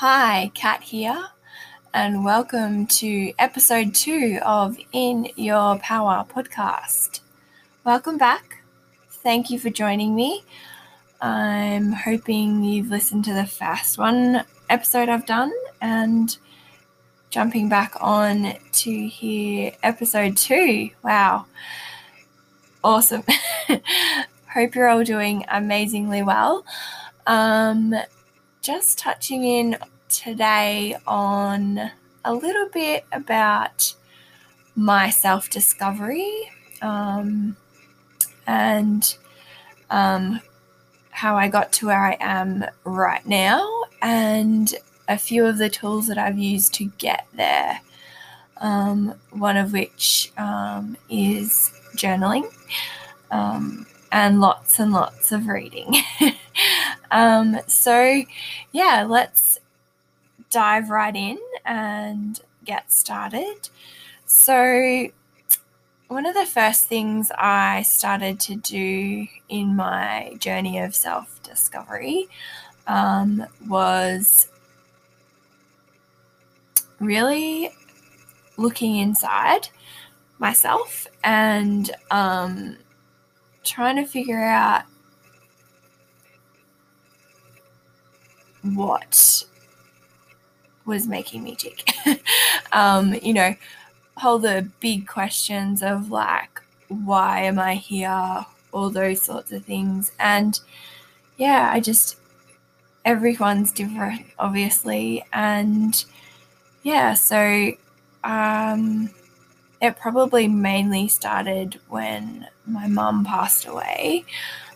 Hi, Kat here, and welcome to episode two of In Your Power podcast. Welcome back. Thank you for joining me. I'm hoping you've listened to the first one episode I've done and jumping back on to hear episode two. Wow. Awesome. Hope you're all doing amazingly well. Um, just touching in today on a little bit about my self discovery um, and um, how I got to where I am right now, and a few of the tools that I've used to get there. Um, one of which um, is journaling um, and lots and lots of reading. Um, so, yeah, let's dive right in and get started. So, one of the first things I started to do in my journey of self discovery um, was really looking inside myself and um, trying to figure out what was making me tick. um, you know, all the big questions of like, why am I here? All those sorts of things. And yeah, I just, everyone's different, obviously. And yeah, so um, it probably mainly started when my mum passed away.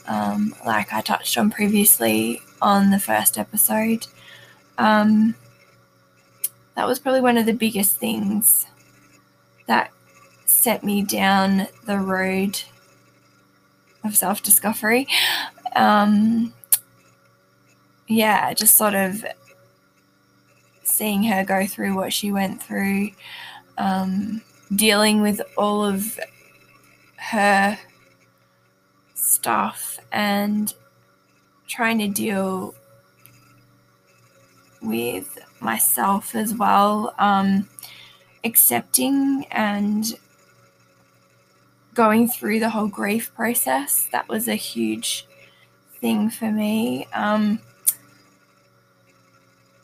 Um, like I touched on previously, on the first episode. Um, that was probably one of the biggest things that set me down the road of self discovery. Um, yeah, just sort of seeing her go through what she went through, um, dealing with all of her stuff and trying to deal with myself as well, um, accepting and going through the whole grief process. That was a huge thing for me. Um,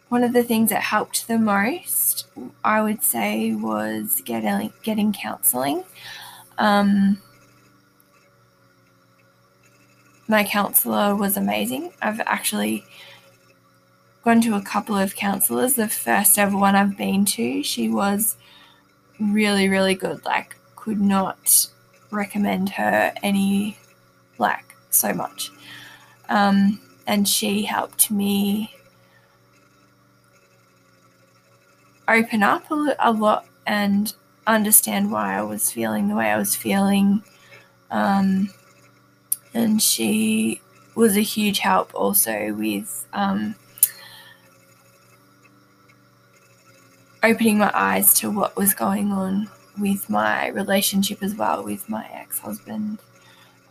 one of the things that helped the most, I would say, was getting getting counselling. Um, my counselor was amazing. I've actually gone to a couple of counselors. The first ever one I've been to, she was really, really good. Like, could not recommend her any, like, so much. Um, and she helped me open up a, a lot and understand why I was feeling the way I was feeling. Um, and she was a huge help also with um, opening my eyes to what was going on with my relationship as well with my ex husband.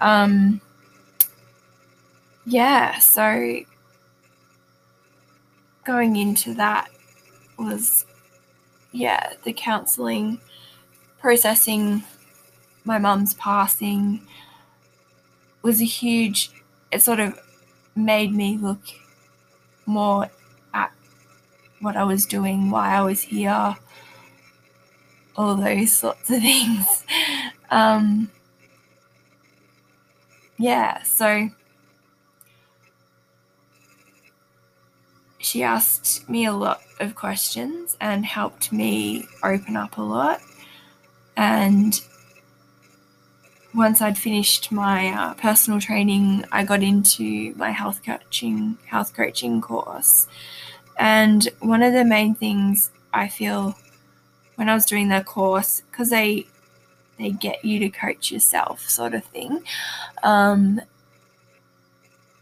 Um, yeah, so going into that was, yeah, the counseling, processing my mum's passing, was a huge, it sort of made me look more at what I was doing, why I was here, all those sorts of things. Um, yeah, so she asked me a lot of questions and helped me open up a lot. And once I'd finished my uh, personal training, I got into my health coaching health coaching course. And one of the main things I feel when I was doing the course, because they they get you to coach yourself, sort of thing. Um,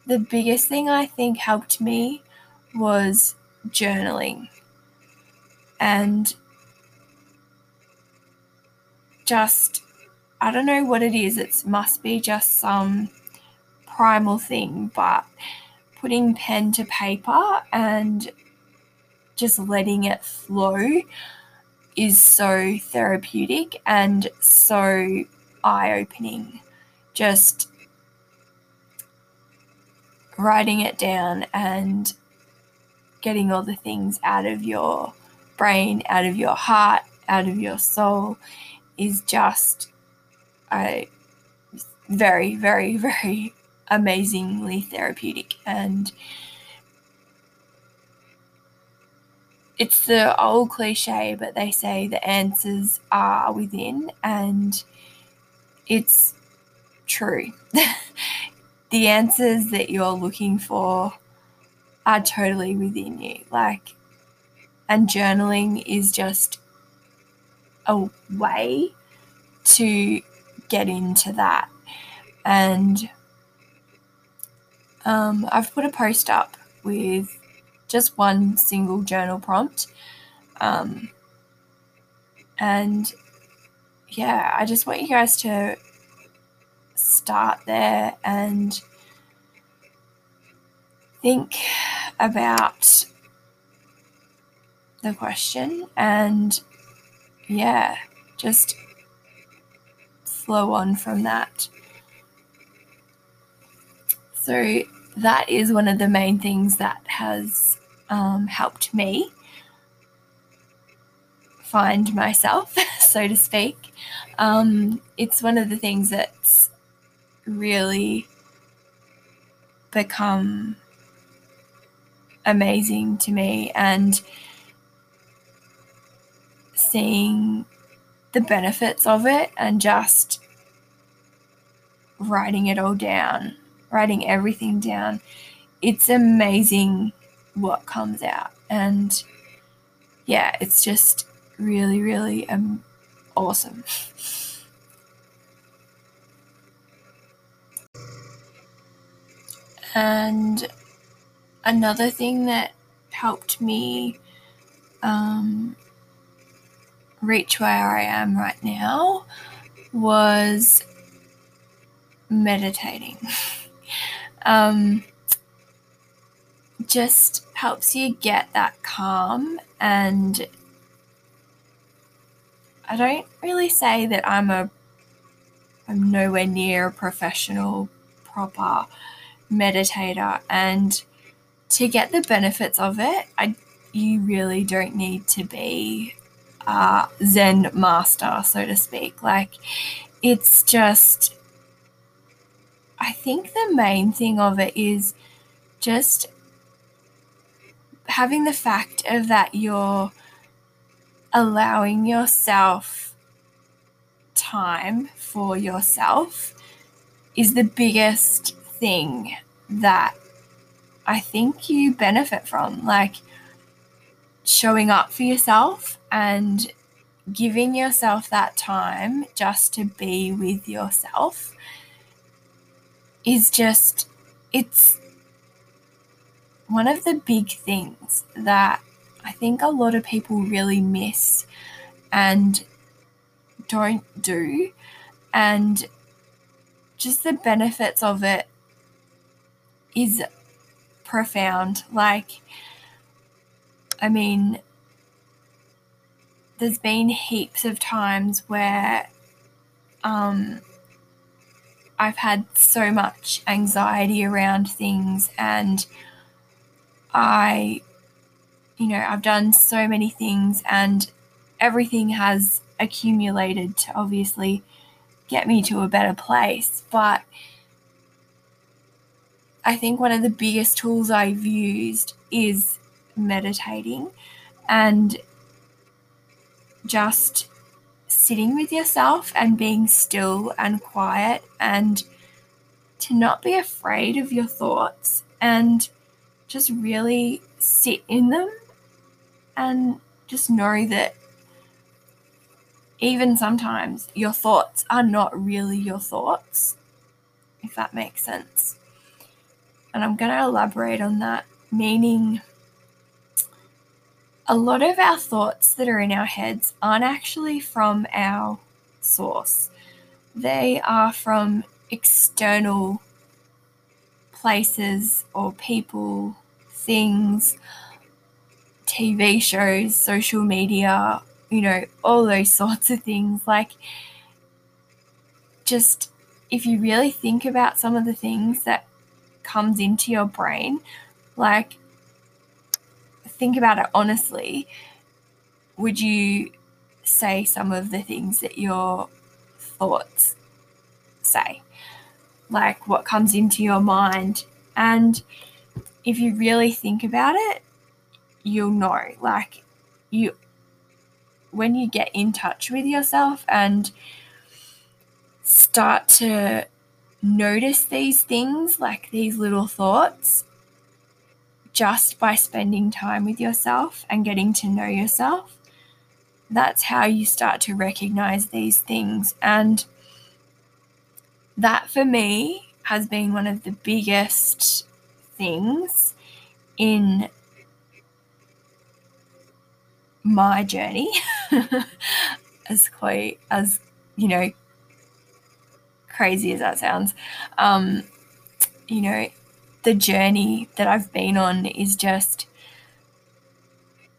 the biggest thing I think helped me was journaling and just I don't know what it is. It must be just some primal thing, but putting pen to paper and just letting it flow is so therapeutic and so eye opening. Just writing it down and getting all the things out of your brain, out of your heart, out of your soul is just a very, very, very amazingly therapeutic. And it's the old cliche, but they say the answers are within, and it's true. the answers that you're looking for are totally within you. Like, and journaling is just a way to get into that. And um, I've put a post up with just one single journal prompt. Um, and yeah, I just want you guys to start there and think about the question and yeah, just flow on from that. So, that is one of the main things that has um, helped me find myself, so to speak. Um, it's one of the things that's really become amazing to me and seeing the benefits of it and just writing it all down, writing everything down. It's amazing what comes out. And yeah, it's just really, really um, awesome. And another thing that helped me um, reach where I am right now was meditating. um, just helps you get that calm and I don't really say that I'm a I'm nowhere near a professional proper meditator and to get the benefits of it I you really don't need to be a zen master so to speak like it's just I think the main thing of it is just having the fact of that you're allowing yourself time for yourself is the biggest thing that I think you benefit from. Like showing up for yourself and giving yourself that time just to be with yourself is just, it's one of the big things that I think a lot of people really miss and don't do. And just the benefits of it is profound. Like, I mean, there's been heaps of times where um, I've had so much anxiety around things and I, you know, I've done so many things and everything has accumulated to obviously get me to a better place. But I think one of the biggest tools I've used is meditating and just sitting with yourself and being still and quiet and to not be afraid of your thoughts and just really sit in them and just know that even sometimes your thoughts are not really your thoughts, if that makes sense. And I'm going to elaborate on that, meaning a lot of our thoughts that are in our heads aren't actually from our source, they are from external places or people, things TV shows, social media, you know, all those sorts of things. Like, just if you really think about some of the things that comes into your brain, like, think about it honestly. Would you say some of the things that your thoughts say? Like, what comes into your mind? And if you really think about it, you'll know. Like, you, when you get in touch with yourself and start to notice these things, like these little thoughts, just by spending time with yourself and getting to know yourself, that's how you start to recognize these things. And that for me has been one of the biggest things in my journey as quite as you know crazy as that sounds um you know the journey that I've been on is just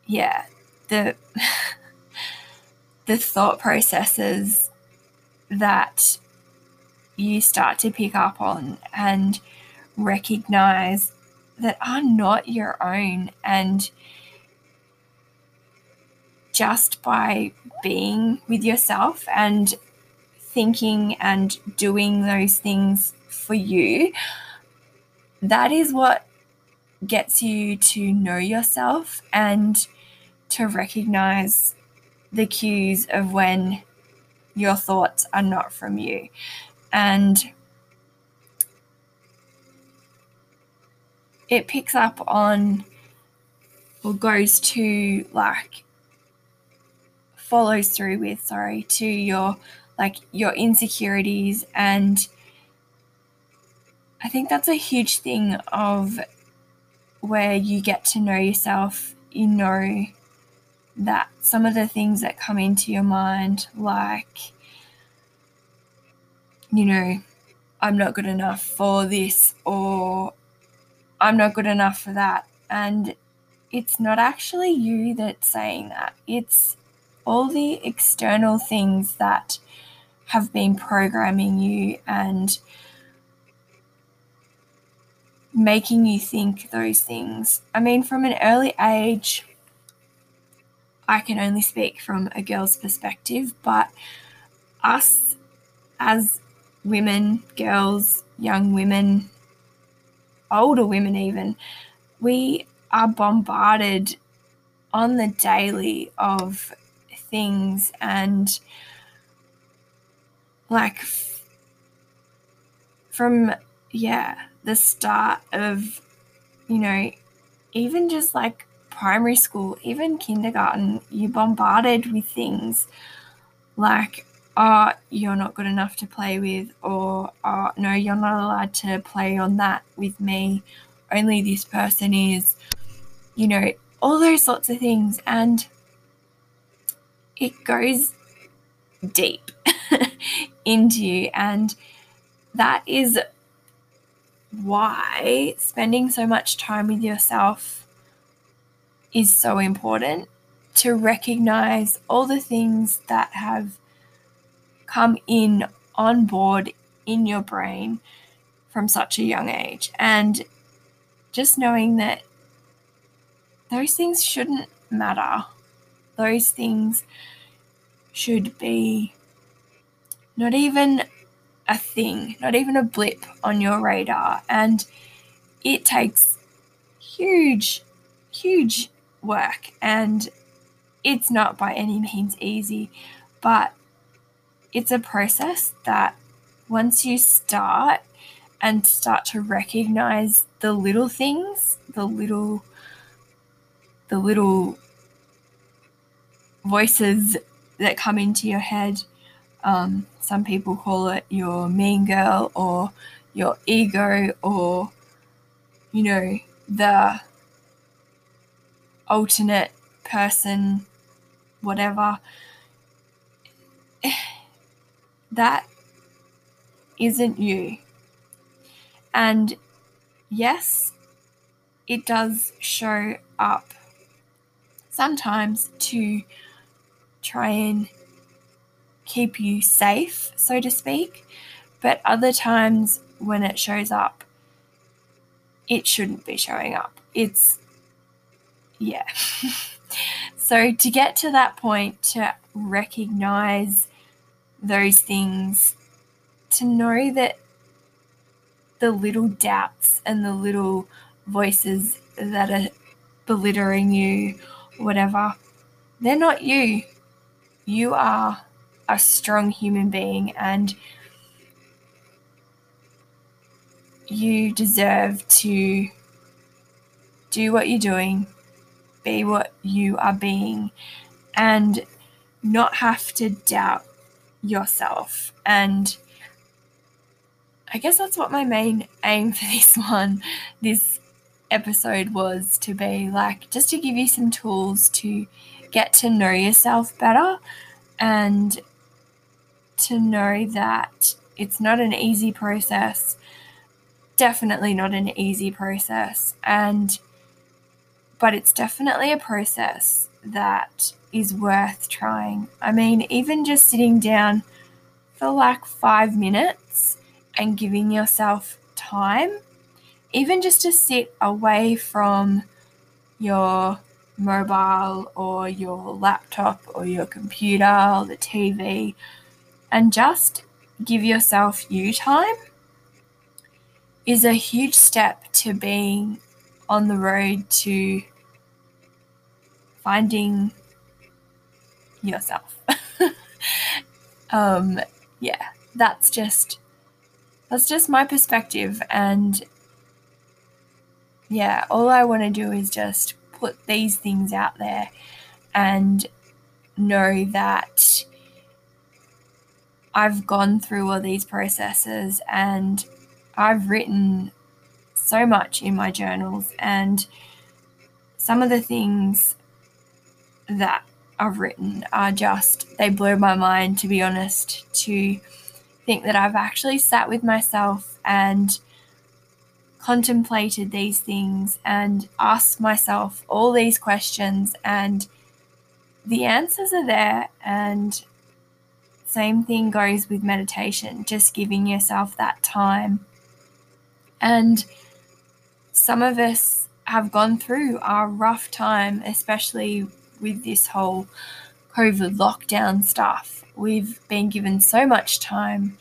yeah the the thought processes that you start to pick up on and recognize that are not your own. And just by being with yourself and thinking and doing those things for you, that is what gets you to know yourself and to recognize the cues of when your thoughts are not from you. And it picks up on or goes to like follows through with, sorry, to your like your insecurities and I think that's a huge thing of where you get to know yourself, you know that some of the things that come into your mind, like, you know, I'm not good enough for this, or I'm not good enough for that. And it's not actually you that's saying that, it's all the external things that have been programming you and making you think those things. I mean, from an early age, I can only speak from a girl's perspective, but us as women, girls, young women, older women, even, we are bombarded on the daily of things and like from yeah the start of you know even just like primary school even kindergarten you bombarded with things like oh you're not good enough to play with or oh no you're not allowed to play on that with me only this person is you know all those sorts of things and it goes deep into you. And that is why spending so much time with yourself is so important to recognize all the things that have come in on board in your brain from such a young age. And just knowing that those things shouldn't matter those things should be not even a thing, not even a blip on your radar. And it takes huge, huge work. And it's not by any means easy, but it's a process that once you start and start to recognize the little things, the little the little voices that come into your head. Um, some people call it your mean girl or your ego or, you know, the alternate person, whatever. That isn't you. And yes, it does show up sometimes to try and keep you safe, so to speak, but other times when it shows up, it shouldn't be showing up. It's, yeah. so to get to that point, to recognize those things, to know that the little doubts and the little voices that are belittling you, whatever, they're not you. You are a strong human being and you deserve to do what you're doing, be what you are being, and not have to doubt yourself. And I guess that's what my main aim for this one, this episode was to be like just to give you some tools to get to know yourself better and to know that it's not an easy process. Definitely not an easy process. And, but it's definitely a process that is worth trying. I mean, even just sitting down for like five minutes and giving yourself time, even just to sit away from your mobile or your laptop or your computer or the TV and just give yourself you time is a huge step to being on the road to finding yourself. um, yeah, that's just that's just my perspective and yeah, all I want to do is just put these things out there and know that I've gone through all these processes and I've written so much in my journals and some of the things that I've written are just they blow my mind to be honest to think that I've actually sat with myself and contemplated these things and asked myself all these questions and the answers are there and same thing goes with meditation just giving yourself that time and some of us have gone through a rough time especially with this whole covid lockdown stuff we've been given so much time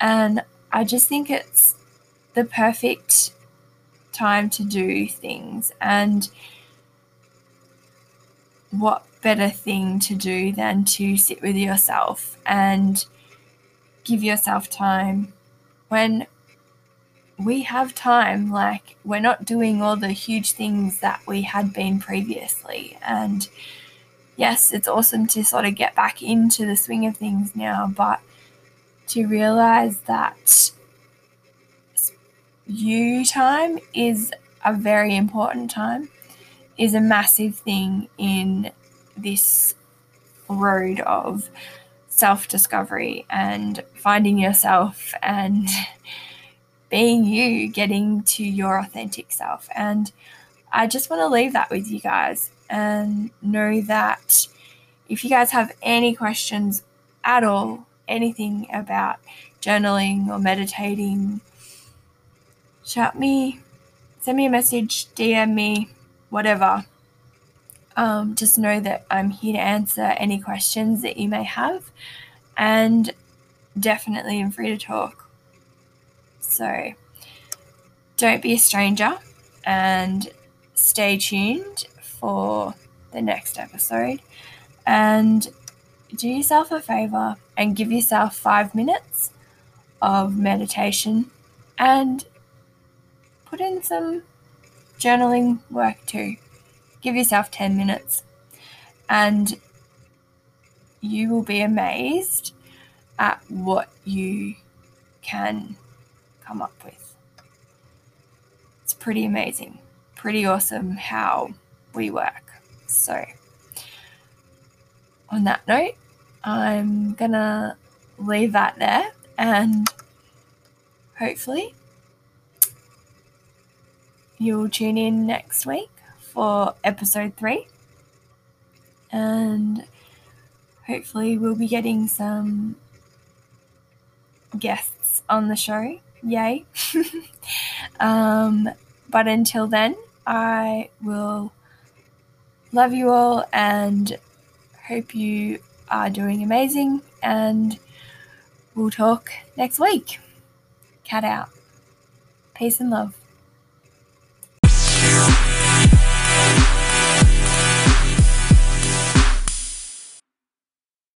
and i just think it's the perfect time to do things. And what better thing to do than to sit with yourself and give yourself time when we have time, like we're not doing all the huge things that we had been previously. And yes, it's awesome to sort of get back into the swing of things now, but to realize that you time is a very important time, is a massive thing in this road of self discovery and finding yourself and being you, getting to your authentic self. And I just want to leave that with you guys and know that if you guys have any questions at all, anything about journaling or meditating, shout me, send me a message, DM me, whatever. Um, just know that I'm here to answer any questions that you may have and definitely am free to talk. So don't be a stranger and stay tuned for the next episode. And do yourself a favor and give yourself five minutes of meditation and put in some journaling work too. Give yourself 10 minutes and you will be amazed at what you can come up with. It's pretty amazing, pretty awesome how we work. So, on that note, I'm gonna leave that there and hopefully You'll tune in next week for episode three. and hopefully we'll be getting some guests on the show. Yay. um, but until then, I will love you all and hope you are doing amazing. And we'll talk next week. Kat out. Peace and love.